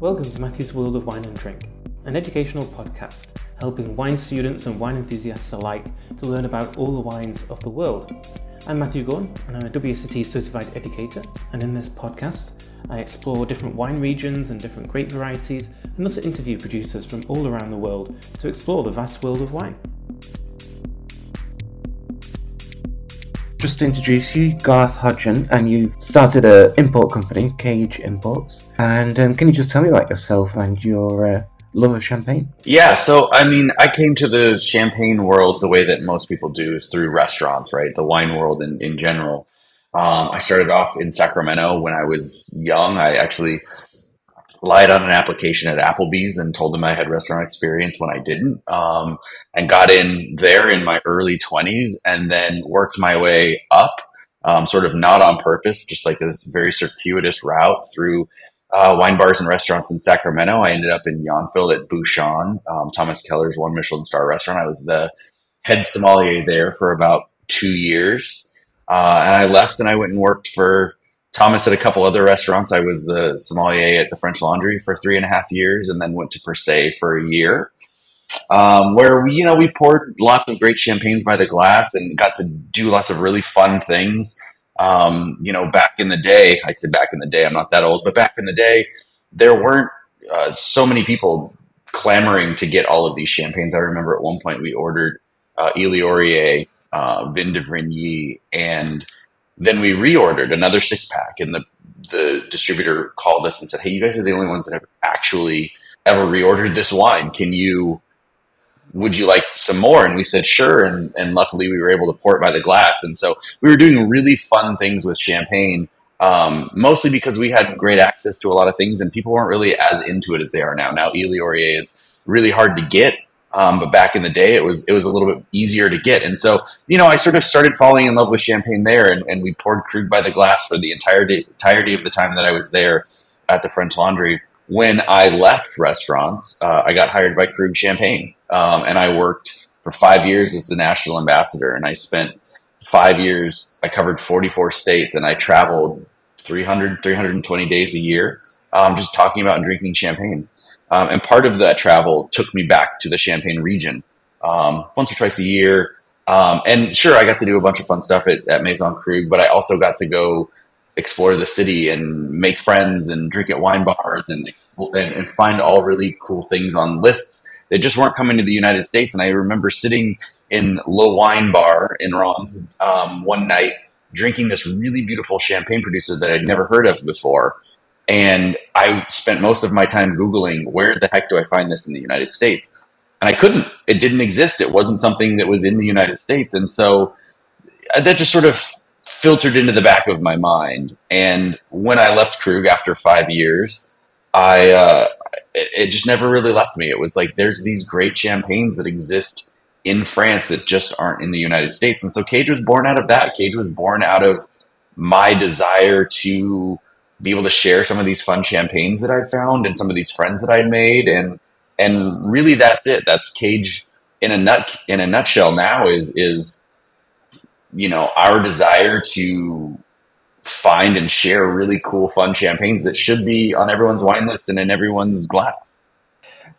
Welcome to Matthew's World of Wine and Drink, an educational podcast helping wine students and wine enthusiasts alike to learn about all the wines of the world. I'm Matthew Gorn, and I'm a WSET certified educator, and in this podcast, I explore different wine regions and different grape varieties, and also interview producers from all around the world to explore the vast world of wine. Just to introduce you, Garth Hodgdon, and you've started an import company, Cage Imports. And um, can you just tell me about yourself and your uh, love of champagne? Yeah, so I mean, I came to the champagne world the way that most people do is through restaurants, right? The wine world in, in general. Um, I started off in Sacramento when I was young. I actually lied on an application at Applebee's and told them I had restaurant experience when I didn't, um, and got in there in my early 20s and then worked my way up, um, sort of not on purpose, just like this very circuitous route through uh, wine bars and restaurants in Sacramento. I ended up in Yountville at Bouchon, um, Thomas Keller's one Michelin star restaurant. I was the head sommelier there for about two years. Uh, and I left and I went and worked for Thomas at a couple other restaurants. I was the sommelier at the French Laundry for three and a half years, and then went to Per Se for a year, um, where we, you know, we poured lots of great champagnes by the glass and got to do lots of really fun things. Um, you know, back in the day, I said back in the day, I'm not that old, but back in the day, there weren't uh, so many people clamoring to get all of these champagnes. I remember at one point we ordered uh, Egly-Ouriet, uh, Vignes de Vrigny, and then we reordered another six pack, and the the distributor called us and said, "Hey, you guys are the only ones that have actually ever reordered this wine. Can you? Would you like some more?" And we said, "Sure." And and luckily, we were able to pour it by the glass, and so we were doing really fun things with champagne. Um, mostly because we had great access to a lot of things, and people weren't really as into it as they are now. Now, Egly-Ouriet is really hard to get, um, but back in the day, it was it was a little bit easier to get, and so you know I sort of started falling in love with champagne there, and, and we poured Krug by the glass for the entirety entirety of the time that I was there at the French Laundry. When I left restaurants, uh, I got hired by Krug Champagne, um, and I worked for five years as the national ambassador, and I spent five years. I covered 44 states, and I traveled 300 320 days a year, um, just talking about and drinking champagne. Um, and part of that travel took me back to the Champagne region um, once or twice a year. Um, and sure, I got to do a bunch of fun stuff at, at Maison Krug, but I also got to go explore the city and make friends and drink at wine bars and, and, and find all really cool things on lists that just weren't coming to the United States. And I remember sitting in Le Wine Bar in Reims um, one night drinking this really beautiful champagne producer that I'd never heard of before and I spent most of my time Googling where the heck do I find this in the United States? And I couldn't. It didn't exist. It wasn't something that was in the United States. And so uh, that just sort of filtered into the back of my mind. And when I left Krug after five years, I, uh, it just never really left me. It was like, there's these great champagnes that exist in France that just aren't in the United States. And so Cage was born out of that. Cage was born out of my desire to be able to share some of these fun champagnes that I found and some of these friends that I'd made and and really that's it. That's Cage in a nut in a nutshell now is is you know our desire to find and share really cool fun champagnes that should be on everyone's wine list and in everyone's glass.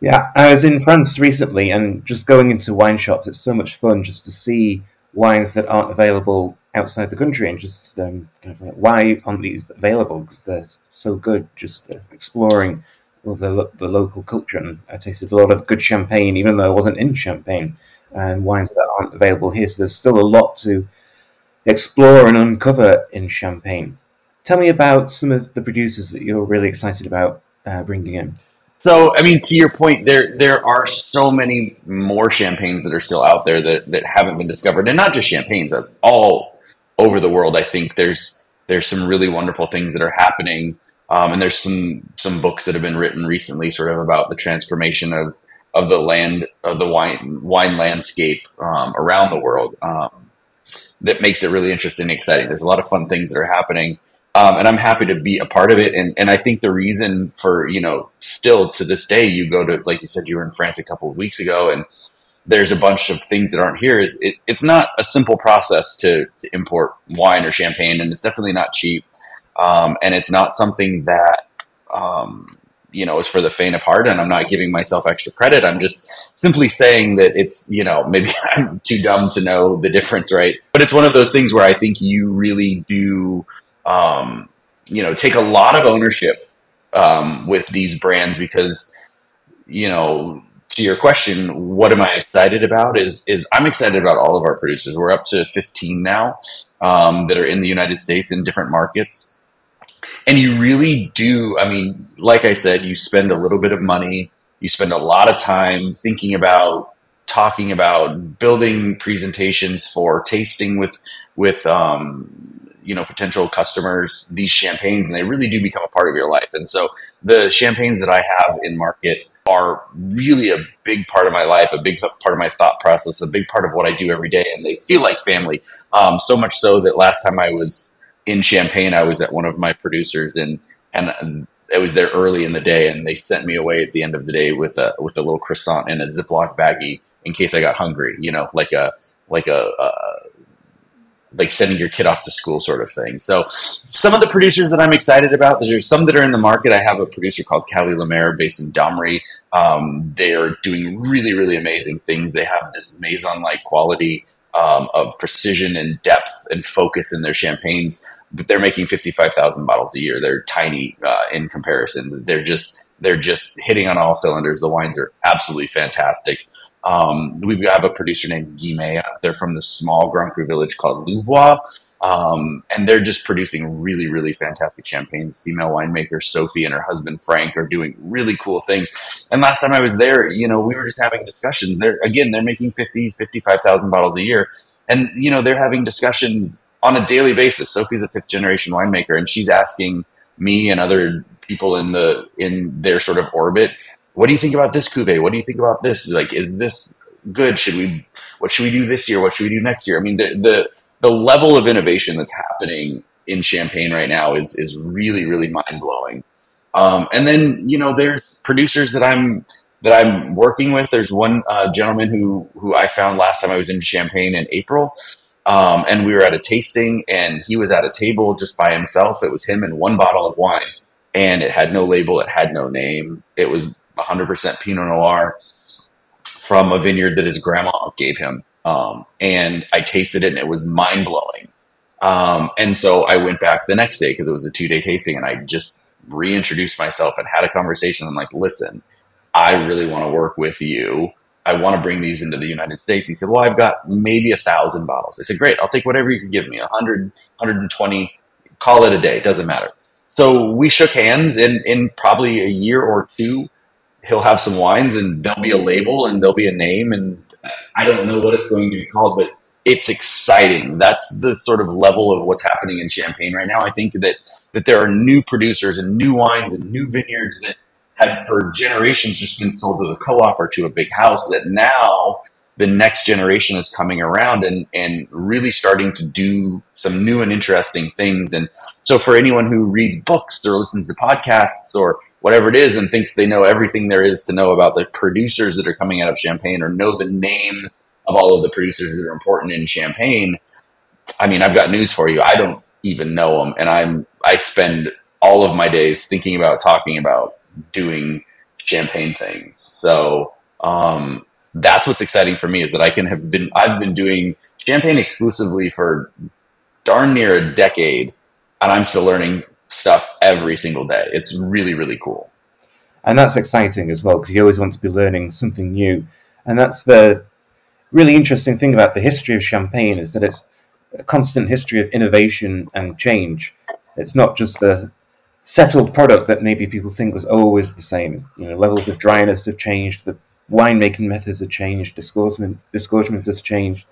Yeah, I was in France recently and just going into wine shops, it's so much fun just to see wines that aren't available outside the country and just um, kind of like why aren't these available? Because they're so good just uh, exploring well, the, the local culture. And I tasted a lot of good champagne even though I wasn't in Champagne. And wines that aren't available here. So there's still a lot to explore and uncover in Champagne. Tell me about some of the producers that you're really excited about uh, bringing in. So, I mean, to your point, there there are so many more champagnes that are still out there that, that haven't been discovered, and not just champagnes, all over the world. I think there's there's some really wonderful things that are happening, um, and there's some some books that have been written recently, sort of about the transformation of of the land of the wine wine landscape um, around the world. Um, that makes it really interesting and exciting. There's a lot of fun things that are happening. Um, and I'm happy to be a part of it. And, and I think the reason for, you know, still to this day, you go to, like you said, you were in France a couple of weeks ago and there's a bunch of things that aren't here is it, it's not a simple process to, to import wine or champagne and it's definitely not cheap. um, and it's not something that um, you know is for the faint of heart. And I'm not giving myself extra credit. I'm just simply saying that it's you know maybe I'm too dumb to know the difference, right? But it's one of those things where I think you really do um, you know take a lot of ownership um, with these brands because you know to your question, what am I excited about? Is is I'm excited about all of our producers. We're up to 15 now um, that are in the United States in different markets, and you really do. I mean, like I said, you spend a little bit of money, you spend a lot of time thinking about, talking about, building presentations for tasting with with um, you know potential customers these champagnes, and they really do become a part of your life. And so the champagnes that I have in market are really a big part of my life, a big part of my thought process, a big part of what I do every day, and they feel like family. Um, so much so that last time I was in Champagne, I was at one of my producers, and and I was there early in the day, and they sent me away at the end of the day with a with a little croissant and a Ziploc baggie in case I got hungry. You know, like a like a, a like sending your kid off to school sort of thing. So some of the producers that I'm excited about, there's some that are in the market. I have a producer called Caillez Lemaire based in Damery. Um, they are doing really, really amazing things. They have this maison-like quality um, of precision and depth and focus in their champagnes, but they're making 55,000 bottles a year. They're tiny uh, in comparison. They're just, they're just hitting on all cylinders. The wines are absolutely fantastic. Um, we have a producer named Guy Méa. They're from the small Grand Cru village called Louvois. Um, and they're just producing really, really fantastic champagnes. Female winemaker Sophie and her husband Frank are doing really cool things. And last time I was there, you know, we were just having discussions. They're again, they're making 50, 55,000 bottles a year. And, you know, they're having discussions on a daily basis. Sophie's a fifth generation winemaker and she's asking me and other people in the, in their sort of orbit, what do you think about this cuvee? What do you think about this? Like, is this good? Should we, what should we do this year? What should we do next year? I mean, the, the, the level of innovation that's happening in Champagne right now is, is really, really mind blowing. Um, and then, you know, there's producers that I'm, that I'm working with. There's one uh, gentleman who, who I found last time I was in Champagne in April. Um, and we were at a tasting and he was at a table just by himself. It was him and one bottle of wine and it had no label. It had no name. It was 100% Pinot Noir from a vineyard that his grandma gave him. Um, and I tasted it and it was mind blowing. Um, and so I went back the next day because it was a two day tasting and I just reintroduced myself and had a conversation. I'm like, listen, I really want to work with you. I want to bring these into the United States. He said, well, I've got maybe a thousand bottles. I said, great. I'll take whatever you can give me, 100, 120, call it a day. Doesn't matter. So we shook hands in, in probably a year or two he'll have some wines and there'll be a label and there'll be a name and I don't know what it's going to be called, but it's exciting. That's the sort of level of what's happening in Champagne right now. I think that that there are new producers and new wines and new vineyards that had for generations just been sold to the co-op or to a big house that now the next generation is coming around and, and really starting to do some new and interesting things. And so for anyone who reads books or listens to podcasts or whatever it is and thinks they know everything there is to know about the producers that are coming out of Champagne or know the names of all of the producers that are important in Champagne. I mean, I've got news for you. I don't even know them, and I'm I spend all of my days thinking about talking about doing champagne things. So um, that's what's exciting for me is that I can have been I've been doing champagne exclusively for darn near a decade, and I'm still learning stuff every single day. It's really, really cool. And that's exciting as well because you always want to be learning something new. And that's the really interesting thing about the history of champagne is that it's a constant history of innovation and change. It's not just a settled product that maybe people think was always the same. You know, levels of dryness have changed, the winemaking methods have changed, disgorgement disgorgement has changed,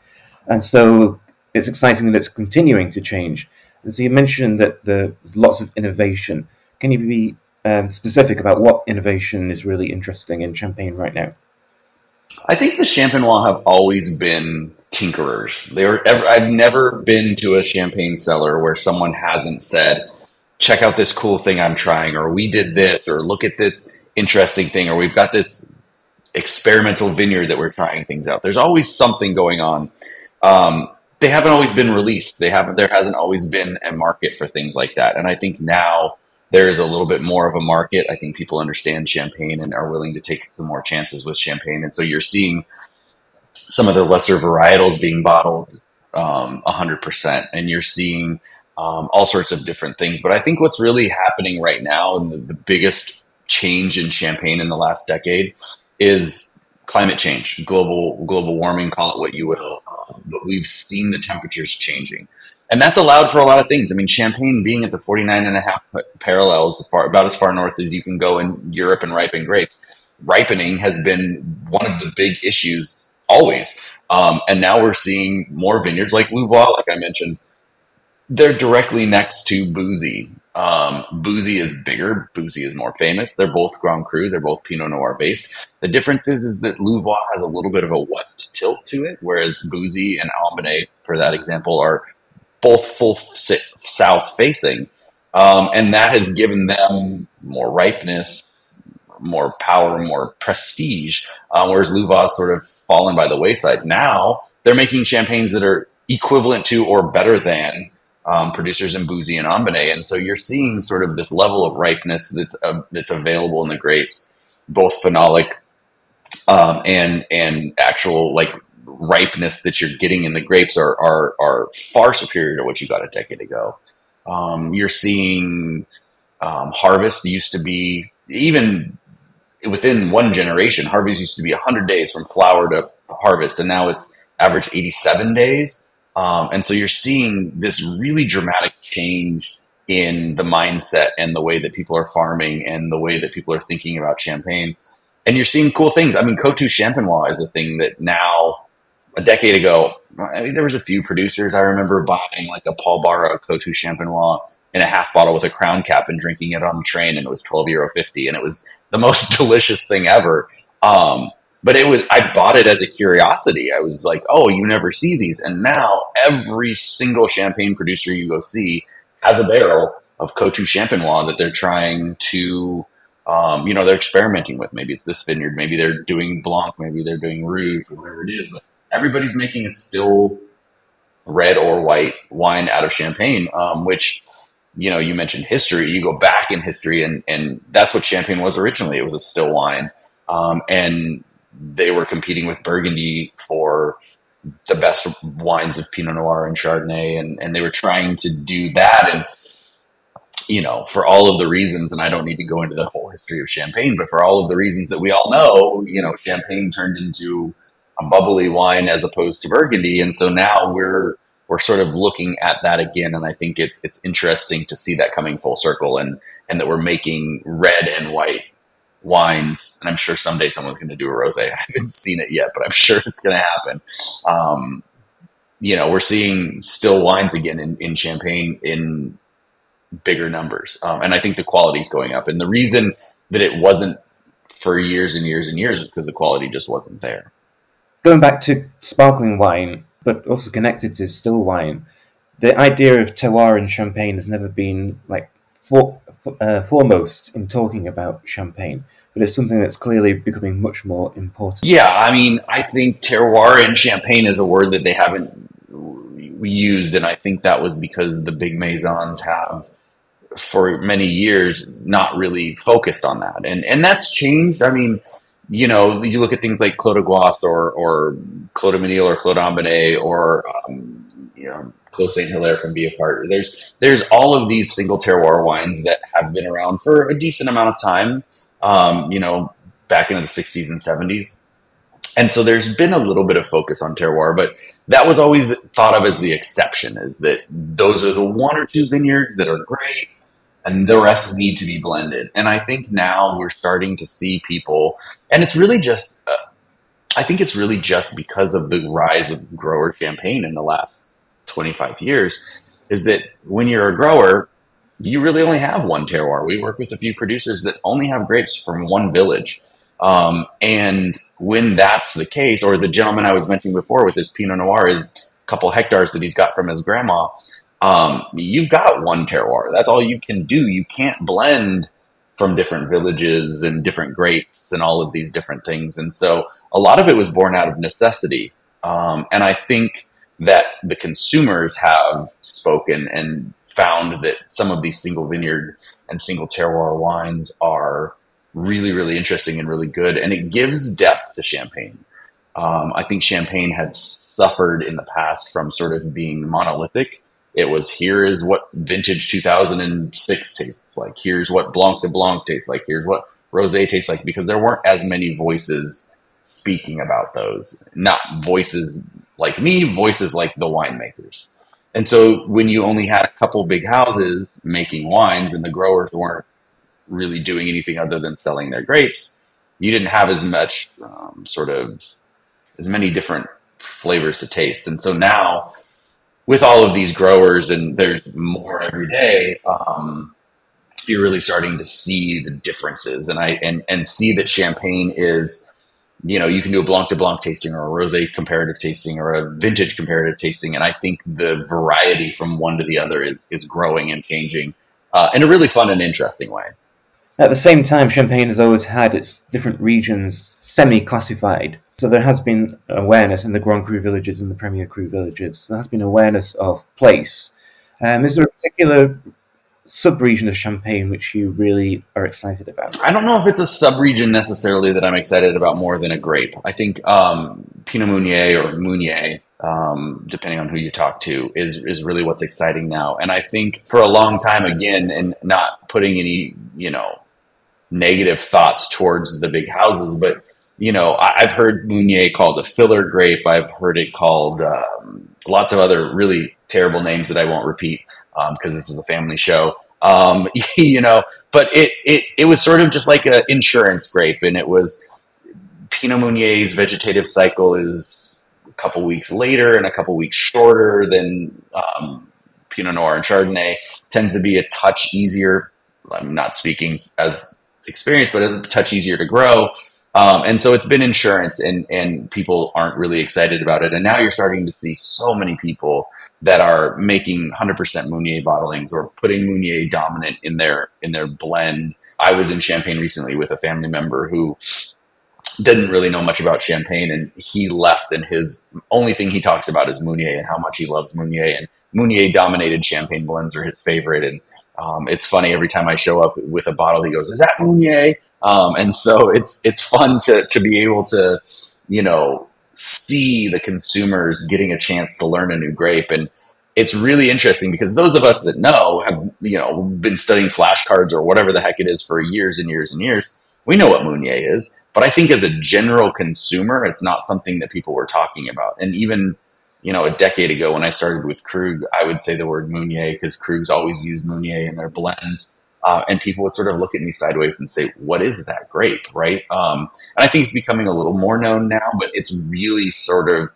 and so it's exciting that it's continuing to change. And so you mentioned that there's lots of innovation. Can you be um, specific about what innovation is really interesting in Champagne right now? I think the Champenois have always been tinkerers. They were ever, I've never been to a champagne cellar where someone hasn't said, check out this cool thing I'm trying, or we did this, or look at this interesting thing, or we've got this experimental vineyard that we're trying things out. There's always something going on. Um, they haven't always been released. They haven't. There hasn't always been a market for things like that. And I think now there is a little bit more of a market. I think people understand champagne and are willing to take some more chances with champagne. And so you're seeing some of the lesser varietals being bottled um, 100%, and you're seeing um, all sorts of different things. But I think what's really happening right now, and the, the biggest change in champagne in the last decade, is climate change, global global warming, call it what you will. But we've seen the temperatures changing. And that's allowed for a lot of things. I mean, Champagne being at the 49 and a half parallels, about as far north as you can go in Europe and ripen grapes. Ripening has been one of the big issues always. Um, and now we're seeing more vineyards like Louvois, like I mentioned. They're directly next to Bouzy. Um, Bouzy is bigger. Bouzy is more famous. They're both Grand Cru. They're both Pinot Noir based. The difference is, is that Louvois has a little bit of a west tilt to it, whereas Bouzy and Ambonnay, for that example, are both full south facing. Um, and that has given them more ripeness, more power, more prestige. Uh, whereas Louvois sort of fallen by the wayside. Now they're making champagnes that are equivalent to or better than um, producers in Bouzy and Ambonnay. And so you're seeing sort of this level of ripeness that's, uh, that's available in the grapes, both phenolic um, and and actual like ripeness that you're getting in the grapes are are, are far superior to what you got a decade ago. Um, you're seeing um, harvest used to be even within one generation. Harvest used to be 100 days from flower to harvest, and now it's average 87 days. Um, and so you're seeing this really dramatic change in the mindset and the way that people are farming and the way that people are thinking about champagne. And you're seeing cool things. I mean, Coteaux Champenois is a thing that now a decade ago, I mean, there was a few producers. I remember buying like a Paul Bara Coteaux Champenois in a half bottle with a crown cap and drinking it on the train, and it was twelve euro fifty, and it was the most delicious thing ever. Um, but it was I bought it as a curiosity. I was like, oh, you never see these, and now every single champagne producer you go see has a barrel of Coteaux Champenois that they're trying to. Um, you know, they're experimenting with. Maybe it's this vineyard. Maybe they're doing Blanc. Maybe they're doing Rouge, or whatever it is. But everybody's making a still red or white wine out of champagne, um, which you know you mentioned history. You go back in history, and and that's what champagne was originally. It was a still wine, um, and they were competing with Burgundy for the best wines of Pinot Noir and Chardonnay, and and they were trying to do that. And you know, for all of the reasons, and I don't need to go into the whole history of champagne, but for all of the reasons that we all know, you know, champagne turned into a bubbly wine as opposed to Burgundy, and so now we're we're sort of looking at that again, and I think it's it's interesting to see that coming full circle, and and that we're making red and white wines, and I'm sure someday someone's going to do a rosé. I haven't seen it yet, but I'm sure it's going to happen. Um, you know, we're seeing still wines again in, in Champagne in bigger numbers, um, and I think the quality is going up. And the reason that it wasn't for years and years and years is because the quality just wasn't there going back to sparkling wine, but also connected to still wine, the idea of terroir and champagne has never been like for, uh, foremost in talking about champagne, but it's something that's clearly becoming much more important. Yeah, I mean, I think terroir and champagne is a word that they haven't used, and I think that was because the big maisons have for many years not really focused on that, and and that's changed. I mean you know, you look at things like Clos de or, or Clos du Mesnil or Clos d'Ambonnay or, um, you know, Clos Saint Hilaire from Villefort. There's, there's all of these single terroir wines that have been around for a decent amount of time, um, you know, back into the 60s and 70s. And so there's been a little bit of focus on terroir, but that was always thought of as the exception, is that those are the one or two vineyards that are great and the rest need to be blended. And I think now we're starting to see people, and it's really just, uh, I think it's really just because of the rise of grower champagne in the last 25 years, is that when you're a grower, you really only have one terroir. We work with a few producers that only have grapes from one village. Um, and when that's the case, or the gentleman I was mentioning before with his Pinot Noir is a couple hectares that he's got from his grandma, um, you've got one terroir. That's all you can do. You can't blend from different villages and different grapes and all of these different things. And so a lot of it was born out of necessity. Um, and I think that the consumers have spoken and found that some of these single vineyard and single terroir wines are really, really interesting and really good. And it gives depth to champagne. Um, I think champagne had suffered in the past from sort of being monolithic. It was here is what vintage 2006 tastes like. Here's what Blanc de Blanc tastes like. Here's what rosé tastes like because there weren't as many voices speaking about those. Not voices like me, voices like the winemakers. And so when you only had a couple big houses making wines and the growers weren't really doing anything other than selling their grapes, you didn't have as much um, sort of as many different flavors to taste. And so now with all of these growers and there's more every day, um, you're really starting to see the differences and I and and see that champagne is you know, you can do a Blanc de Blanc tasting or a Rosé comparative tasting or a vintage comparative tasting. And I think the variety from one to the other is, is growing and changing uh, in a really fun and interesting way. At the same time, Champagne has always had its different regions semi classified. So there has been awareness in the Grand Cru villages and the Premier Cru villages. There has been awareness of place. Um, is there a particular sub-region of Champagne which you really are excited about? I don't know if it's a sub-region necessarily that I'm excited about more than a grape. I think um, Pinot Meunier or Meunier, um, depending on who you talk to, is is really what's exciting now. And I think for a long time, again, and not putting any you know negative thoughts towards the big houses, but you know, I, have heard Meunier called a filler grape. I've heard it called um, lots of other really terrible names that I won't repeat because um, this is a family show. Um, you know, but it, it, it was sort of just like an insurance grape, and it was Pinot Meunier's vegetative cycle is a couple weeks later and a couple weeks shorter than um, Pinot Noir and Chardonnay. Tends to be a touch easier. I'm not speaking as experienced, but a touch easier to grow. Um, and so it's been insurance, and and people aren't really excited about it. And now you're starting to see so many people that are making 100% Meunier bottlings or putting Meunier dominant in their in their blend. I was in Champagne recently with a family member who didn't really know much about champagne, and he left, and his only thing he talks about is Meunier and how much he loves Meunier. And Meunier dominated champagne blends are his favorite, and um, it's funny every time I show up with a bottle, he goes, "Is that Meunier?" Um, and so it's it's fun to to be able to you know see the consumers getting a chance to learn a new grape. And it's really interesting because those of us that know have you know been studying flashcards or whatever the heck it is for years and years and years we know what meunier is. But i think as a general consumer it's not something that people were talking about. And even you know a decade ago when i started with krug i would say the word meunier because krug's always used meunier in their blends uh, and people would sort of look at me sideways and say, "What is that grape?" Right? Um, and I think it's becoming a little more known now, but it's really sort of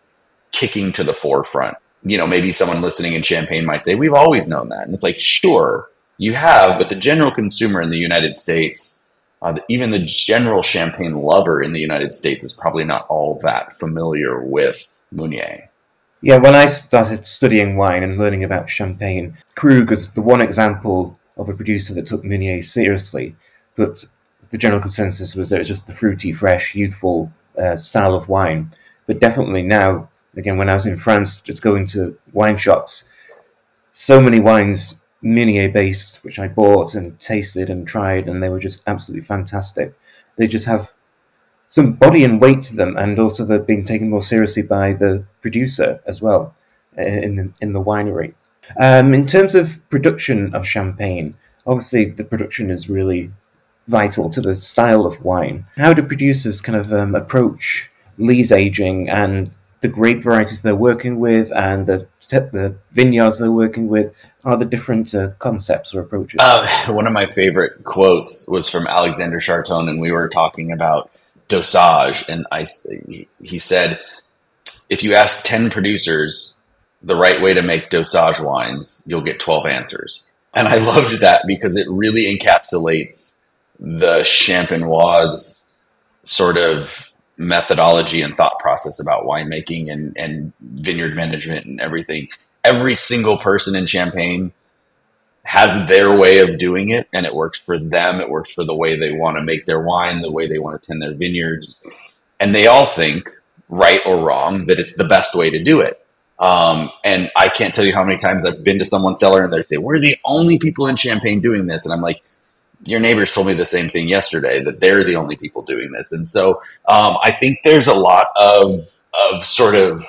kicking to the forefront. You know, maybe someone listening in Champagne might say, "We've always known that," and it's like, sure, you have, but the general consumer in the United States, uh, even the general champagne lover in the United States, is probably not all that familiar with Meunier. Yeah, when I started studying wine and learning about champagne, Krug was the one example of a producer that took Meunier seriously, but the general consensus was that it was just the fruity, fresh, youthful uh, style of wine. But definitely now, again, when I was in France, just going to wine shops, so many wines Meunier based, which I bought and tasted and tried, and they were just absolutely fantastic. They just have some body and weight to them, and also they're being taken more seriously by the producer as well uh, in the, in the winery. Um, in terms of production of champagne, obviously the production is really vital to the style of wine. How do producers kind of um, approach lees aging and the grape varieties they're working with and the, the vineyards they're working with? Are the different uh, concepts or approaches? Uh, one of my favorite quotes was from Alexandre Chartogne, and we were talking about dosage, and I he said, if you ask ten producers the right way to make dosage wines, you'll get 12 answers. And I loved that because it really encapsulates the champenoise sort of methodology and thought process about winemaking and, and vineyard management and everything. Every single person in Champagne has their way of doing it and it works for them. It works for the way they want to make their wine, the way they want to tend their vineyards. And they all think, right or wrong, that it's the best way to do it. Um, and I can't tell you how many times I've been to someone's cellar and they say, "We're the only people in Champagne doing this," and I'm like, "Your neighbors told me the same thing yesterday that they're the only people doing this." And so um, I think there's a lot of of sort of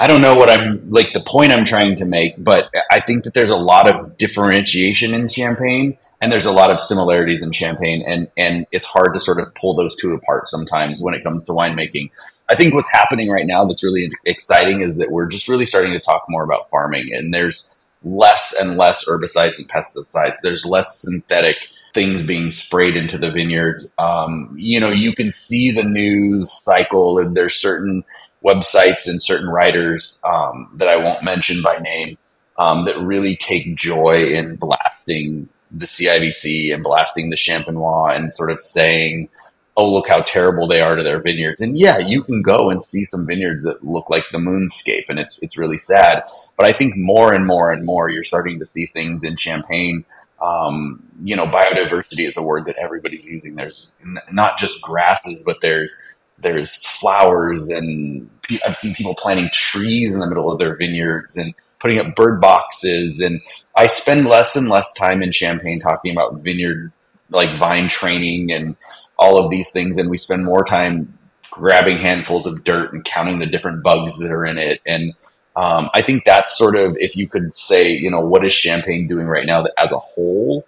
I don't know what I'm like the point I'm trying to make, but I think that there's a lot of differentiation in champagne and there's a lot of similarities in champagne and and it's hard to sort of pull those two apart sometimes when it comes to winemaking. I think what's happening right now that's really exciting is that we're just really starting to talk more about farming and there's less and less herbicides and pesticides. There's less synthetic things being sprayed into the vineyards. Um, you know, you can see the news cycle, and there's certain websites and certain writers um, that I won't mention by name um, that really take joy in blasting the CIVC and blasting the Champenois and sort of saying, "Oh, look how terrible they are to their vineyards." And yeah, you can go and see some vineyards that look like the moonscape, and it's it's really sad. But I think more and more and more, you're starting to see things in Champagne. um, you know, biodiversity is a word that everybody's using. There's n- not just grasses, but there's there's flowers, and pe- I've seen people planting trees in the middle of their vineyards and putting up bird boxes. And I spend less and less time in Champagne talking about vineyard, like vine training and all of these things, and we spend more time grabbing handfuls of dirt and counting the different bugs that are in it. And um, I think that's sort of if you could say, you know, what is Champagne doing right now as a whole?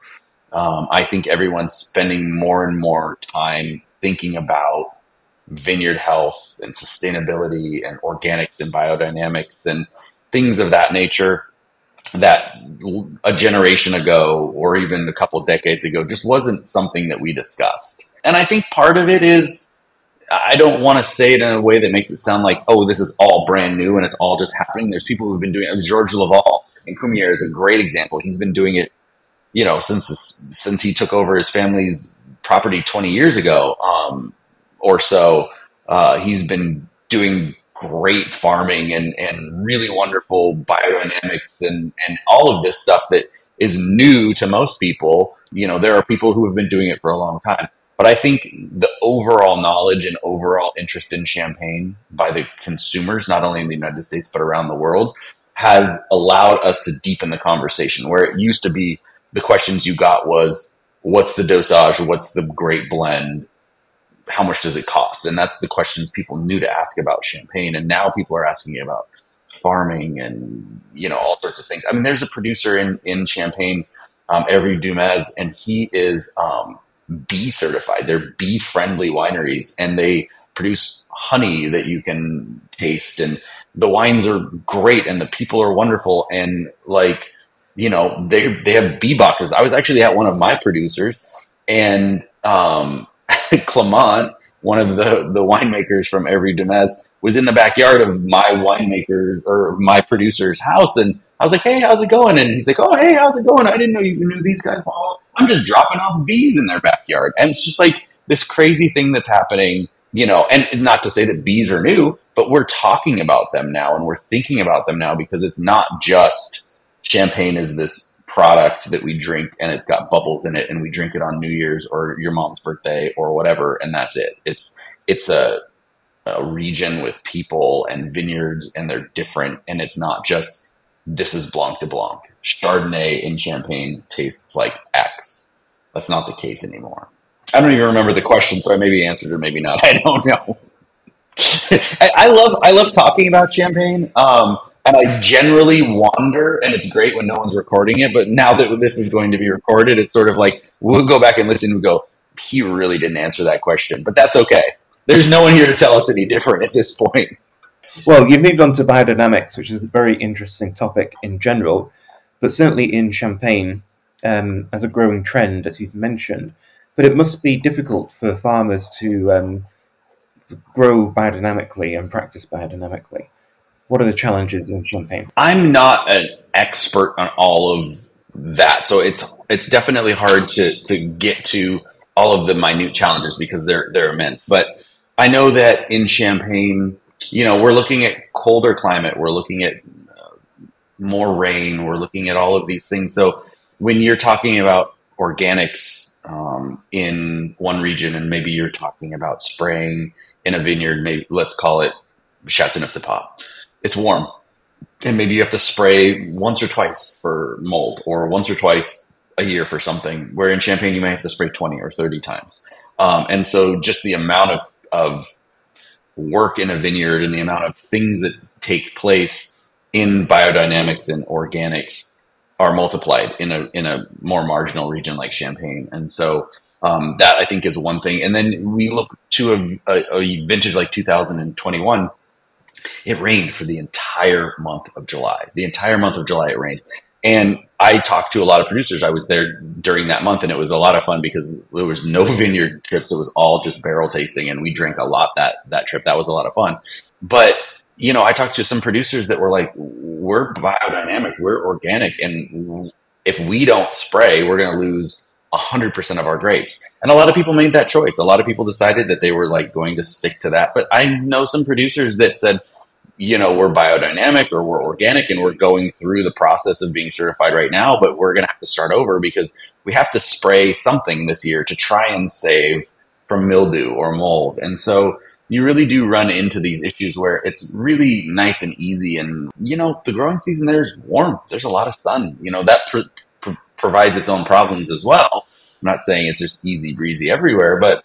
Um, I think everyone's spending more and more time thinking about vineyard health and sustainability and organics and biodynamics and things of that nature that a generation ago or even a couple decades ago just wasn't something that we discussed. And I think part of it is I don't want to say it in a way that makes it sound like, oh, this is all brand new and it's all just happening. There's people who've been doing it. Georges Laval and Cumières is a great example. He's been doing it, you know, since this, since he took over his family's property 20 years ago um, or so. Uh, he's been doing great farming and, and really wonderful biodynamics and, and all of this stuff that is new to most people. You know, there are people who have been doing it for a long time. But I think the overall knowledge and overall interest in champagne by the consumers, not only in the United States, but around the world, has allowed us to deepen the conversation. Where it used to be the questions you got was, what's the dosage? What's the great blend? How much does it cost? And that's the questions people knew to ask about champagne. And now people are asking about farming and, you know, all sorts of things. I mean, there's a producer in, in Champagne, um, Hervieux-Dumez, and he is, um, bee certified. They're bee friendly wineries and they produce honey that you can taste and the wines are great and the people are wonderful and like you know they they have bee boxes. I was actually at one of my producers and um Clement one of the, the winemakers from Hervieux-Dumez was in the backyard of my winemaker or my producer's house. And I was like, Hey, how's it going? And he's like, Oh, Hey, how's it going? I didn't know you knew these guys. I'm just dropping off bees in their backyard. And it's just like this crazy thing that's happening, you know, and not to say that bees are new, but we're talking about them now and we're thinking about them now because it's not just champagne is this product that we drink and it's got bubbles in it and we drink it on New Year's or your mom's birthday or whatever and that's it. It's it's a a region with people and vineyards and they're different and it's not just this is Blanc de Blanc. Chardonnay in Champagne tastes like X. That's not the case anymore. I don't even remember the question, so I maybe answered or maybe not. I don't know. I, I, love I love talking about champagne, um, and I generally wonder, and it's great when no one's recording it. But now that this is going to be recorded, it's sort of like we'll go back and listen and go. He really didn't answer that question, but that's okay. There's no one here to tell us any different at this point. Well, you've moved on to biodynamics, which is a very interesting topic in general but certainly in Champagne um, as a growing trend, as you've mentioned. But it must be difficult for farmers to um, grow biodynamically and practice biodynamically. What are the challenges in Champagne? I'm not an expert on all of that, so it's it's definitely hard to to get to all of the minute challenges because they're they're immense. But I know that in Champagne, you know, we're looking at colder climate, we're looking at more rain. We're looking at all of these things. So when you're talking about organics um, in one region, and maybe you're talking about spraying in a vineyard, maybe let's call it Chateauneuf-du-Pape. It's warm, and maybe you have to spray once or twice for mold, or once or twice a year for something. Where in Champagne, you may have to spray twenty or thirty times, um, and so just the amount of of work in a vineyard and the amount of things that take place in biodynamics and organics are multiplied in a in a more marginal region like Champagne, and so um, that I think is one thing. And then we look to a, a, a, vintage like 2021. It rained for the entire month of July. The entire month of July it rained, and I talked to a lot of producers. I was there during that month, and it was a lot of fun because there was no vineyard trips. It was all just barrel tasting, and we drank a lot that that trip. That was a lot of fun. But you know, I talked to some producers that were like, "We're biodynamic, we're organic, and if we don't spray, we're going to lose." 100% of our grapes. And a lot of people made that choice. A lot of people decided that they were like going to stick to that. But I know some producers that said, you know, we're biodynamic or we're organic and we're going through the process of being certified right now, but we're going to have to start over because we have to spray something this year to try and save from mildew or mold. And so you really do run into these issues where it's really nice and easy. And, you know, the growing season there is warm. There's a lot of sun. You know, that pr- pr- provides its own problems as well. I'm not saying it's just easy breezy everywhere, but,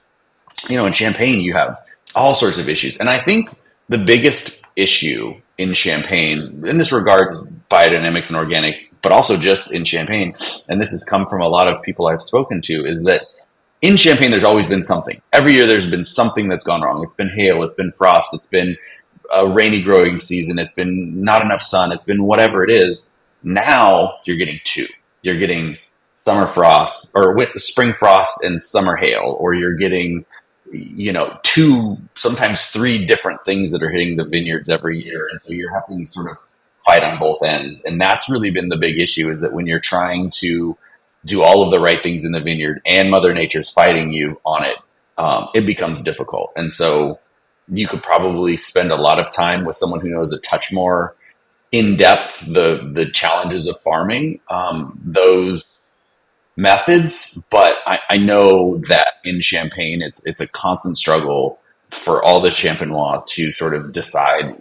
you know, in Champagne, you have all sorts of issues. And I think the biggest issue in Champagne, in this regards, biodynamics and organics, but also just in Champagne, and this has come from a lot of people I've spoken to, is that in Champagne, there's always been something. Every year, there's been something that's gone wrong. It's been hail, it's been frost, it's been a rainy growing season, it's been not enough sun, it's been whatever it is. Now you're getting two. You're getting summer frost or spring frost and summer hail, or you're getting you know, two, sometimes three different things that are hitting the vineyards every year. And so you're having to sort of fight on both ends. And that's really been the big issue is that when you're trying to do all of the right things in the vineyard and Mother Nature's fighting you on it, um, it becomes difficult. And so you could probably spend a lot of time with someone who knows a touch more in depth the the challenges of farming. Um, those methods, but I, I, know that in Champagne, it's it's a constant struggle for all the Champenois to sort of decide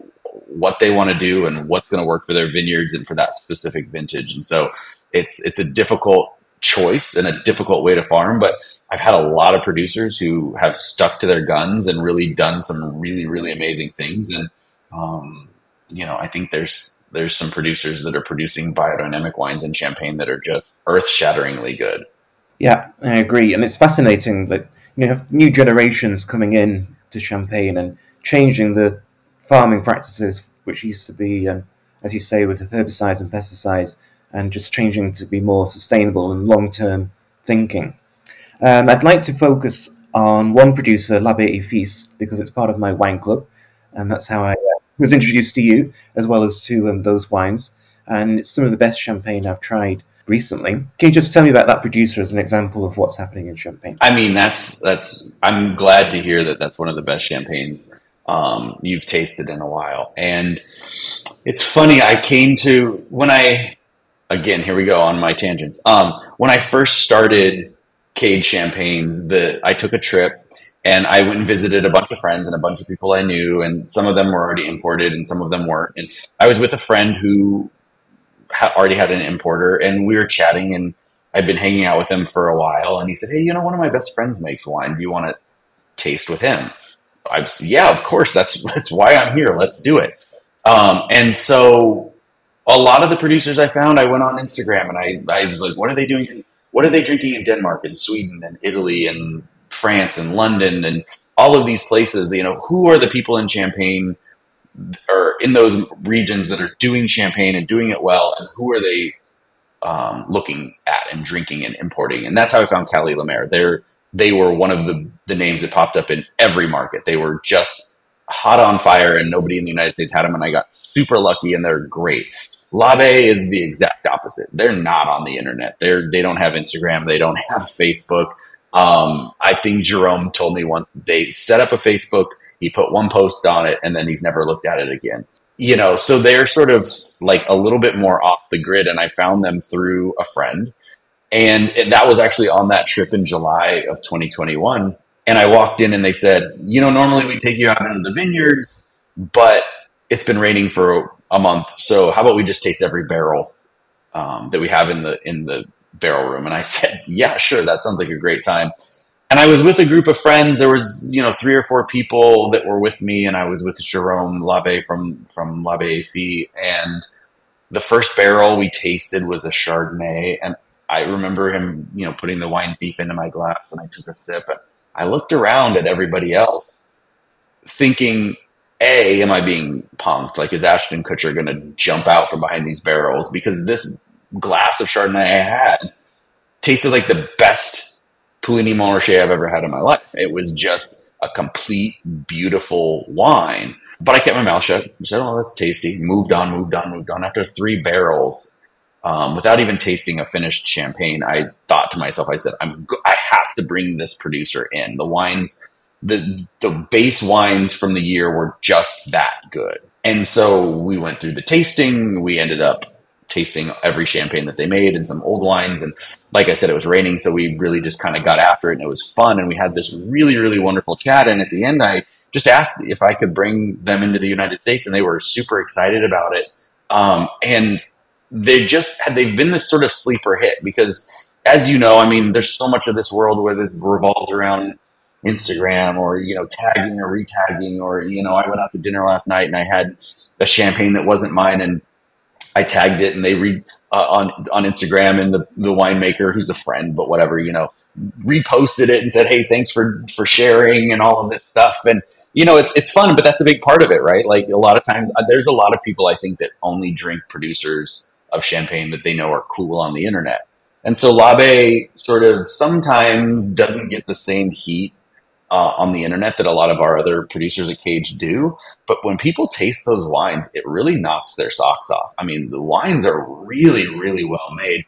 what they want to do and what's going to work for their vineyards and for that specific vintage. And so it's it's a difficult choice and a difficult way to farm, but I've had a lot of producers who have stuck to their guns and really done some really really amazing things and um, you know, I think there's there's some producers that are producing biodynamic wines and Champagne that are just earth-shatteringly good. Yeah, I agree, and it's fascinating that you have new generations coming in to Champagne and changing the farming practices, which used to be, um, as you say, with the herbicides and pesticides, and just changing to be more sustainable and long-term thinking. Um, I'd like to focus on one producer, Labbé et Fils, because it's part of my wine club, and that's how I was introduced to you as well as to um, those wines, and it's some of the best champagne I've tried recently. Can you just tell me about that producer as an example of what's happening in Champagne? I mean, that's that's. I'm glad to hear that that's one of the best champagnes um, you've tasted in a while. And it's funny. I came to when I again here we go on my tangents. Um, when I first started Cage Champagnes, the I took a trip and I went and visited a bunch of friends and a bunch of people I knew, and some of them were already imported and some of them weren't. And I was with a friend who ha- already had an importer, and we were chatting, and I'd been hanging out with him for a while. And he said, "Hey, you know, one of my best friends makes wine. Do you want to taste with him?" I was, "Yeah, of course. That's that's why I'm here. Let's do it." Um, and so, a lot of the producers I found, I went on Instagram and I I was like, "What are they doing? What are they drinking in Denmark and Sweden and Italy and France and London and all of these places, you know, who are the people in Champagne or in those regions that are doing Champagne and doing it well, and who are they um, looking at and drinking and importing? And that's how I found Caillez Lemaire. They're they were one of the the names that popped up in every market. They were just hot on fire, and nobody in the United States had them. And I got super lucky, and they're great. Labbé is the exact opposite. They're not on the internet. They're they don't have Instagram. They don't have Facebook. Um, I think Jerome told me once they set up a Facebook, he put one post on it, and then he's never looked at it again. You know, so they're sort of like a little bit more off the grid, and I found them through a friend. And that was actually on that trip in July of 2021. And I walked in and they said, you know, normally we take you out into the vineyards, but it's been raining for a month, so how about we just taste every barrel um, that we have in the in the barrel room?" And I said, "Yeah, sure. That sounds like a great time." And I was with a group of friends. There was you know three or four people that were with me, and I was with Jerome Labbé from from Labbé and the first barrel we tasted was a Chardonnay, and I remember him, you know, putting the wine thief into my glass, and I took a sip, and I looked around at everybody else, thinking, "A, am I being punked? Like, is Ashton Kutcher going to jump out from behind these barrels? Because this glass of Chardonnay I had tasted like the best Puligny Montrachet I've ever had in my life. It was just a complete, beautiful wine. But I kept my mouth shut. I said, "Oh, that's tasty." Moved on, moved on, moved on. After three barrels, um, without even tasting a finished champagne, I thought to myself, I said, "I'm, I have to bring this producer in." The wines, the the base wines from the year were just that good, and so we went through the tasting. We ended up tasting every champagne that they made and some old wines. And like I said, it was raining, so we really just kind of got after it, and it was fun. And we had this really, really wonderful chat. And at the end, I just asked if I could bring them into the United States, and they were super excited about it. Um, and they just had they've been this sort of sleeper hit because as you know, I mean, there's so much of this world where it revolves around Instagram or you know tagging or retagging or you know I went out to dinner last night and I had a champagne that wasn't mine and I tagged it and they read uh, on on Instagram and the the winemaker who's a friend but whatever you know reposted it and said hey thanks for for sharing and all of this stuff and you know it's it's fun but that's a big part of it right like a lot of times uh, there's a lot of people I think that only drink producers of champagne that they know are cool on the internet. And so Labbé sort of sometimes doesn't get the same heat uh, on the internet that a lot of our other producers at Cage do. But when people taste those wines, it really knocks their socks off. I mean, the wines are really, really well made.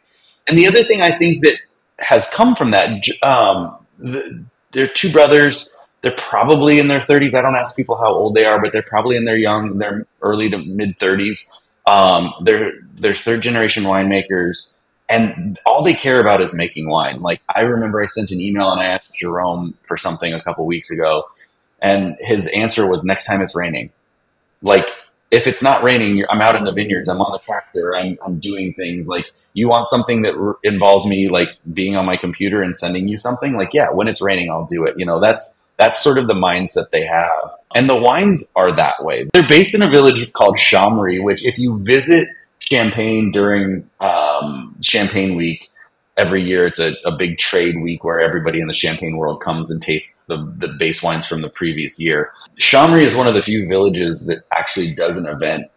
And the other thing I think that has come from that, um, the, they're two brothers. They're probably in their 30s. I don't ask people how old they are, but they're probably in their young, their early to mid 30s. Um, they're they're third generation winemakers, and all they care about is making wine. Like I remember, I sent an email and I asked Jerome for something a couple weeks ago, and his answer was, "Next time it's raining." Like if it's not raining, I'm out in the vineyards. I'm on the tractor. I'm, I'm doing things like you want something that r- involves me like being on my computer and sending you something. Like yeah, when it's raining, I'll do it. You know, that's that's sort of the mindset they have. And the wines are that way. They're based in a village called Chamery, which if you visit Champagne during um, Champagne Week, every year it's a, a, big trade week where everybody in the champagne world comes and tastes the, the base wines from the previous year. Chamery is one of the few villages that actually does an event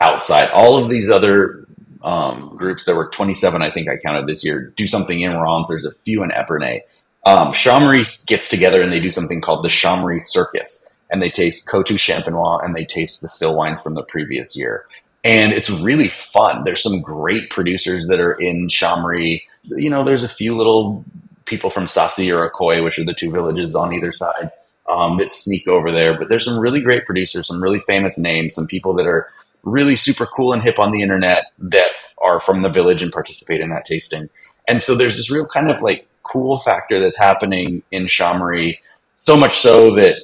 outside. All of these other um, groups, there were 27, I think I counted this year, do something in Reims. There's a few in Epernay. Um, Chamery gets together and they do something called the Chamery Circus, and they taste Coteaux Champenois and they taste the still wines from the previous year. And it's really fun. There's some great producers that are in Chamery. You know, there's a few little people from Sacy or Écueil, which are the two villages on either side, um, that sneak over there. But there's some really great producers, some really famous names, some people that are really super cool and hip on the internet that are from the village and participate in that tasting. And so there's this real kind of like cool factor that's happening in Chamery, so much so that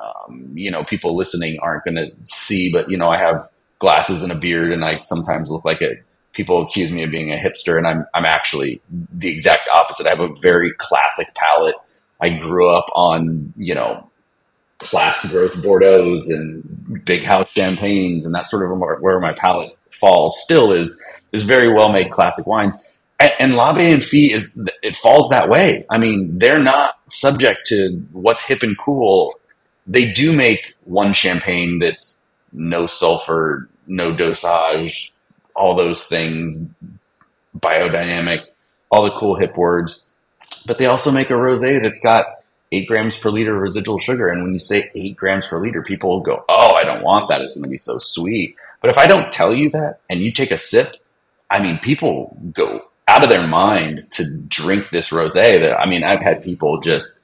um, you know people listening aren't going to see. But you know, I have glasses and a beard, and I sometimes look like a. People accuse me of being a hipster, and I'm I'm actually the exact opposite. I have a very classic palate. I grew up on you know class growth Bordeaux's and big house champagnes, and that's sort of where my palate falls. Still is is very well made classic wines and, and Labbé and Fils is it falls that way. I mean, they're not subject to what's hip and cool. They do make one champagne that's no sulfur, no dosage, all those things, biodynamic, all the cool hip words. But they also make a rosé that's got eight grams per liter of residual sugar. And when you say eight grams per liter, people go, "Oh, I don't want that. It's going to be so sweet." But if I don't tell you that, and you take a sip, I mean, people go out of their mind to drink this rosé. That I mean, I've had people just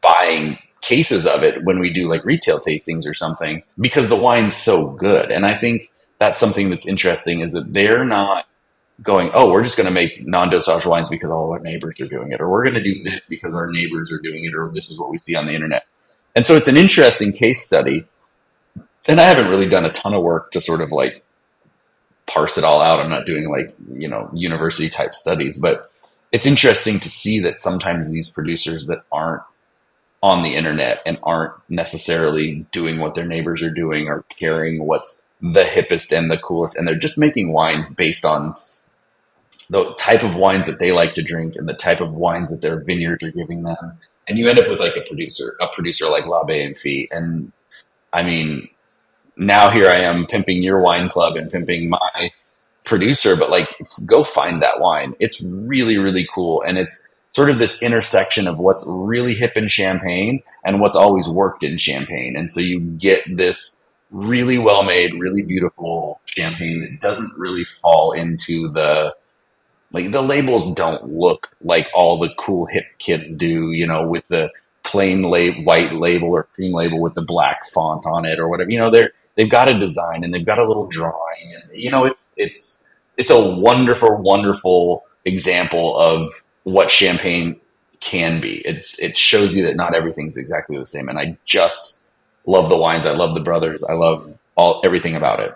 buying cases of it when we do like retail tastings or something because the wine's so good. And I think that's something that's interesting is that they're not going, oh, we're just going to make non-dosage wines because all our neighbors are doing it, or we're going to do this because our neighbors are doing it, or this is what we see on the internet. And so it's an interesting case study. and I haven't really done a ton of work to sort of like parse it all out. I'm not doing like, you know, university type studies, but it's interesting to see that sometimes these producers that aren't on the internet and aren't necessarily doing what their neighbors are doing or caring what's the hippest and the coolest and they're just making wines based on the type of wines that they like to drink and the type of wines that their vineyards are giving them and you end up with like a producer a producer like Labbé and Fils and I mean now here I am pimping your wine club and pimping my producer, but like go find that wine. It's really, really cool. And it's sort of this intersection of what's really hip in champagne and what's always worked in champagne. And so you get this really well made, really beautiful champagne that doesn't really fall into the like the labels don't look like all the cool hip kids do, you know, with the plain la- white label or cream label with the black font on it or whatever. You know, they're they've got a design and they've got a little drawing and you know it's it's it's a wonderful wonderful example of what champagne can be. It's it shows you that not everything's exactly the same. And i just love the wines. I love the brothers. I love all everything about it.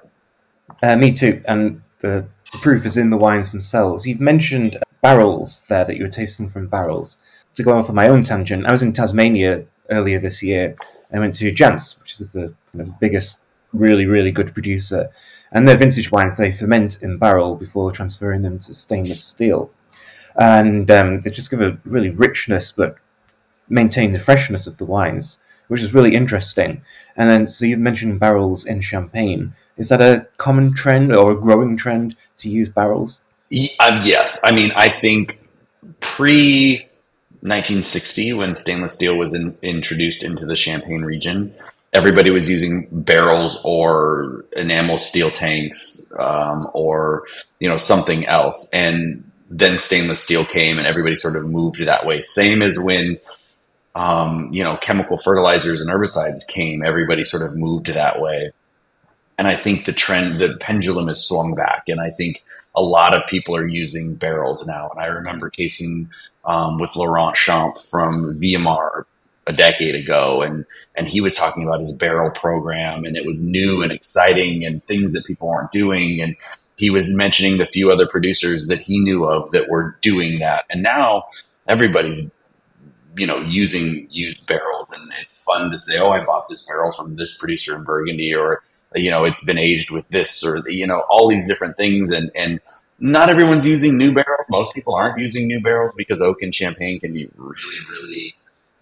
Uh, me too. And the, the proof is in the wines themselves. You've mentioned barrels there that you were tasting from barrels. To go off on for my own tangent i was in tasmania earlier this year. I went to Jansz, which is the kind of biggest really, really good producer. And their vintage wines, they ferment in barrel before transferring them to stainless steel. And um, they just give a really richness, but maintain the freshness of the wines, which is really interesting. And then, so you've mentioned barrels in champagne. Is that a common trend or a growing trend to use barrels? Um, yes. I mean, I think pre 1960, when stainless steel was in, introduced into the Champagne region, everybody was using barrels or enamel steel tanks um, or you know something else and then stainless steel came and everybody sort of moved that way. Same as when um, you know chemical fertilizers and herbicides came everybody sort of moved that way. And i think the trend the pendulum has swung back and i think a lot of people are using barrels now. And i remember tasting um, with Laurent Champs from Vilmart a decade ago and and he was talking about his barrel program and it was new and exciting and things that people weren't doing and he was mentioning the few other producers that he knew of that were doing that. And now everybody's you know using used barrels and it's fun to say oh i bought this barrel from this producer in burgundy or you know it's been aged with this or you know all these different things and and not everyone's using new barrels. Most people aren't using new barrels because oak and champagne can be really really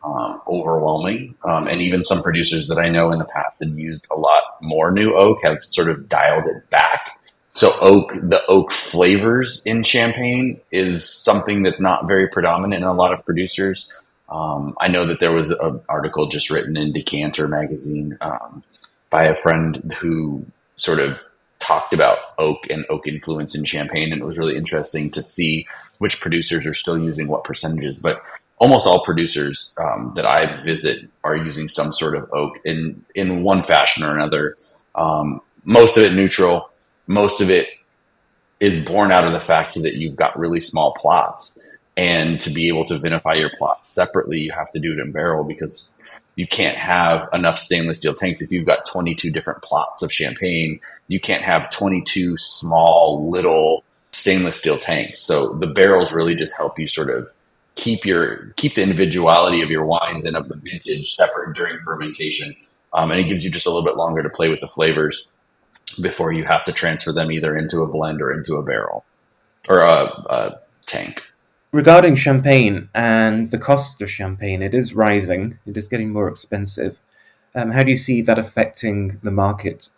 um, overwhelming. Um, and even some producers that I know in the past had used a lot more new oak have sort of dialed it back. So oak, the oak flavors in champagne is something that's not very predominant in a lot of producers. Um, I know that there was an article just written in Decanter magazine um, by a friend who sort of talked about oak and oak influence in champagne, and it was really interesting to see which producers are still using what percentages. But almost all producers um, that I visit are using some sort of oak in in one fashion or another. Um, most of it neutral. Most of it is born out of the fact that you've got really small plots, and to be able to vinify your plot separately, you have to do it in barrel because you can't have enough stainless steel tanks. If you've got 22 different plots of champagne, you can't have 22 small little stainless steel tanks. So the barrels really just help you sort of keep your keep the individuality of your wines and of the vintage separate during fermentation, um, and it gives you just a little bit longer to play with the flavors before you have to transfer them either into a blend or into a barrel or a, a tank. Regarding champagne and the cost of champagne, it is rising. It is getting more expensive. Um, how do you see that affecting the market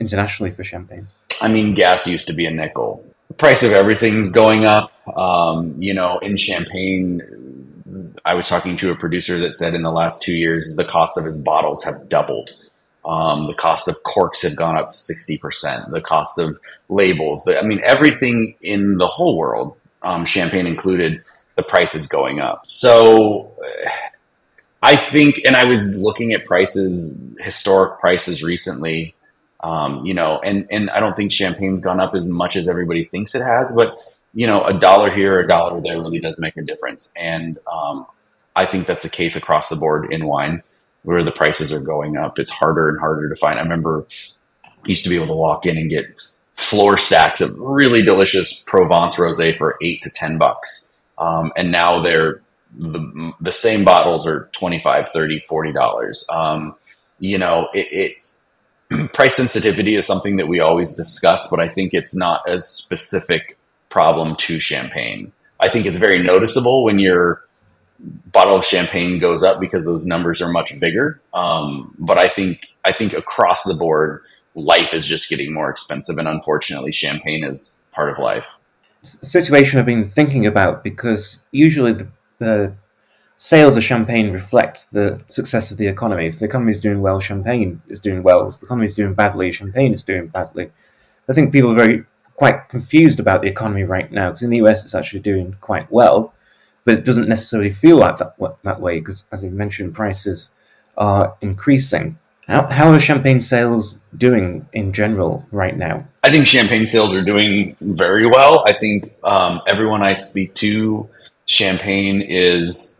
internationally for champagne? I mean, gas used to be a nickel price of everything's going up. Um, you know, in Champagne, I was talking to a producer that said in the last two years, the cost of his bottles have doubled. Um, the cost of corks have gone up 60%. The cost of labels, the, I mean, everything in the whole world, um, champagne included, the price is going up. So I think, and I was looking at prices, historic prices recently um, you know, and and I don't think champagne's gone up as much as everybody thinks it has, but you know, a dollar here, a dollar there really does make a difference, and um, I think that's the case across the board in wine. where the prices are going up. It's harder and harder to find. I remember I used to be able to walk in and get floor stacks of really delicious Provence rosé for eight to ten bucks, um, and now they're the, the same bottles are 25 30 40 dollars um, you know it, it's price sensitivity is something that we always discuss but i think it's not a specific problem to champagne. I think it's very noticeable when your bottle of champagne goes up because those numbers are much bigger. Um, but i think i think across the board life is just getting more expensive and unfortunately champagne is part of life. Situation I've been thinking about because usually the the sales of champagne reflect the success of the economy. If the economy is doing well, champagne is doing well. If the economy is doing badly, champagne is doing badly. I think people are very quite confused about the economy right now because in the US it's actually doing quite well, but it doesn't necessarily feel like that that way because, as you mentioned, prices are increasing. How, how are champagne sales doing in general right now? I think champagne sales are doing very well. I think um, everyone I speak to Champagne is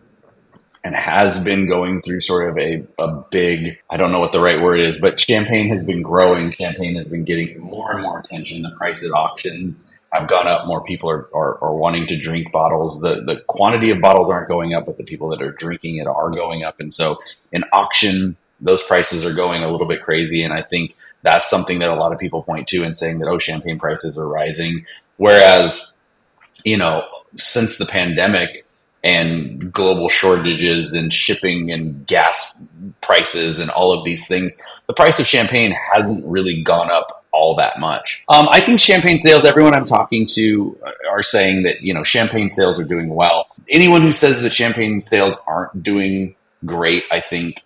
and has been going through sort of a, a big, I don't know what the right word is, but Champagne has been growing. Champagne has been getting more and more attention. The price at auctions have gone up. More people are, are, are wanting to drink bottles. The, the quantity of bottles aren't going up, but the people that are drinking it are going up. And so in auction, those prices are going a little bit crazy. And I think that's something that a lot of people point to and saying that, oh, champagne prices are rising. Whereas, you know, since the pandemic and global shortages and shipping and gas prices and all of these things, the price of champagne hasn't really gone up all that much. Um, I think champagne sales, everyone I'm talking to are saying that, you know, champagne sales are doing well. Anyone who says that champagne sales aren't doing great, I think,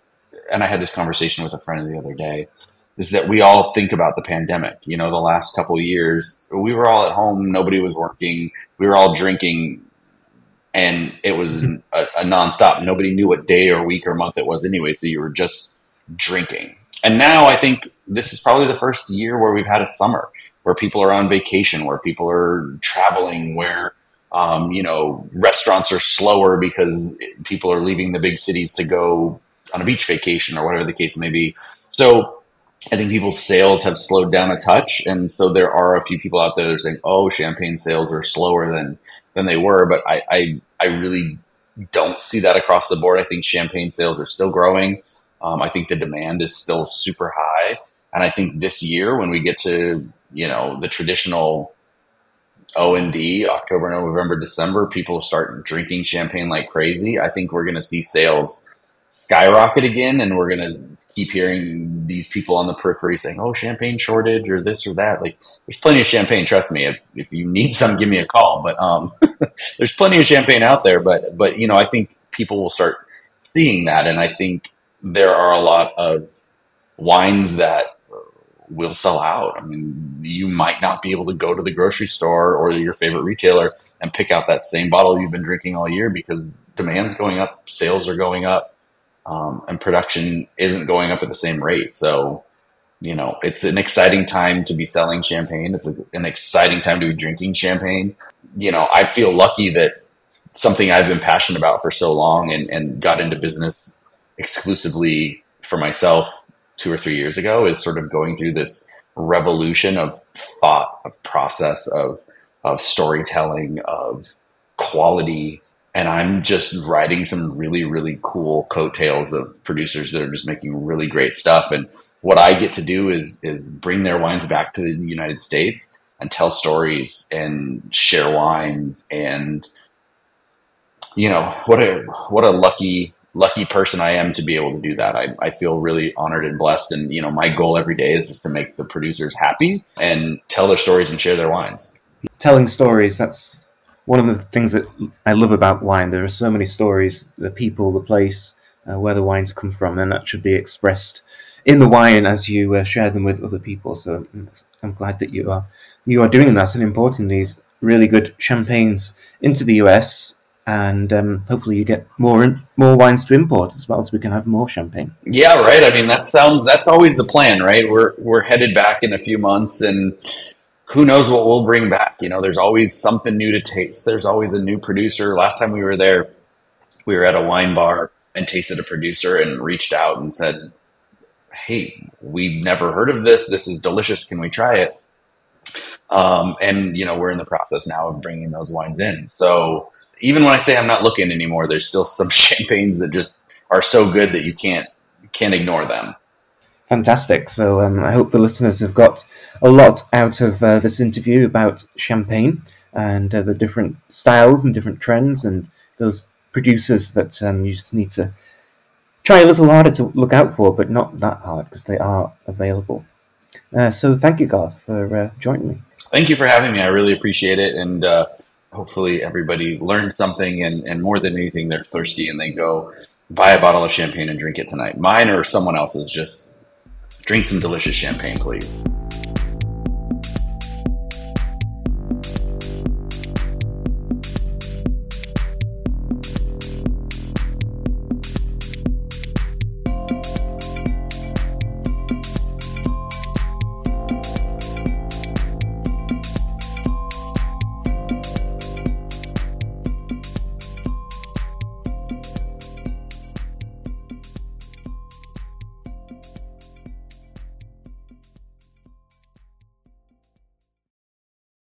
and I had this conversation with a friend the other day, is that we all think about the pandemic. You know, the last couple years, we were all at home, nobody was working, we were all drinking, and it was a, a nonstop. Nobody knew what day or week or month it was anyway, so you were just drinking. And now I think this is probably the first year where we've had a summer where people are on vacation, where people are traveling, where um, you know restaurants are slower because people are leaving the big cities to go on a beach vacation or whatever the case may be. So I think people's sales have slowed down a touch, and so there are a few people out there saying, "Oh, champagne sales are slower than than they were." But I, I, I really don't see that across the board. I think champagne sales are still growing. Um, I think the demand is still super high, and I think this year when we get to you know the traditional O and D, October, November, December, people start drinking champagne like crazy. I think we're going to see sales skyrocket again, and we're going to keep hearing these people on the periphery saying, "Oh, champagne shortage or this or that." Like, there's plenty of champagne. Trust me. If, if you need some, give me a call. But um, there's plenty of champagne out there. But but you know, I think people will start seeing that, and I think there are a lot of wines that will sell out. I mean, you might not be able to go to the grocery store or your favorite retailer and pick out that same bottle you've been drinking all year because demand's going up, sales are going up um, and production isn't going up at the same rate. So, you know, it's an exciting time to be selling champagne. It's an exciting time to be drinking champagne. You know, I feel lucky that something I've been passionate about for so long and, and got into business exclusively for myself two or three years ago is sort of going through this revolution of thought, of process, of of storytelling, of quality and I'm just writing some really, really cool coattails of producers that are just making really great stuff. And what I get to do is is bring their wines back to the United States and tell stories and share wines and you know what a what a lucky lucky person I am to be able to do that. I, I feel really honored and blessed. And you know my goal every day is just to make the producers happy and tell their stories and share their wines. Telling stories that's one of the things that I love about wine, there are so many stories, the people, the place, uh, where the wines come from, and that should be expressed in the wine as you uh, share them with other people. So I'm glad that you are you are doing that and importing these really good champagnes into the US, and um, hopefully you get more in, more wines to import as well, so we can have more champagne. Yeah, right. I mean, that sounds that's always the plan, right? We're we're headed back in a few months and who knows what we'll bring back? You know, there's always something new to taste. There's always a new producer. Last time we were there, we were at a wine bar and tasted a producer and reached out and said, "Hey, we've never heard of this. This is delicious. Can we try it?" Um, and you know, we're in the process now of bringing those wines in. So even when I say I'm not looking anymore, there's still some champagnes that just are so good that you can't can't ignore them. Fantastic. So um, I hope the listeners have got a lot out of uh, this interview about champagne and uh, the different styles and different trends and those producers that um, you just need to try a little harder to look out for, but not that hard because they are available. Uh, so thank you, Garth, for uh, joining me. Thank you for having me. I really appreciate it. And uh, hopefully everybody learned something. And, and more than anything, they're thirsty and they go buy a bottle of champagne and drink it tonight. Mine or someone else's, just drink some delicious champagne, please.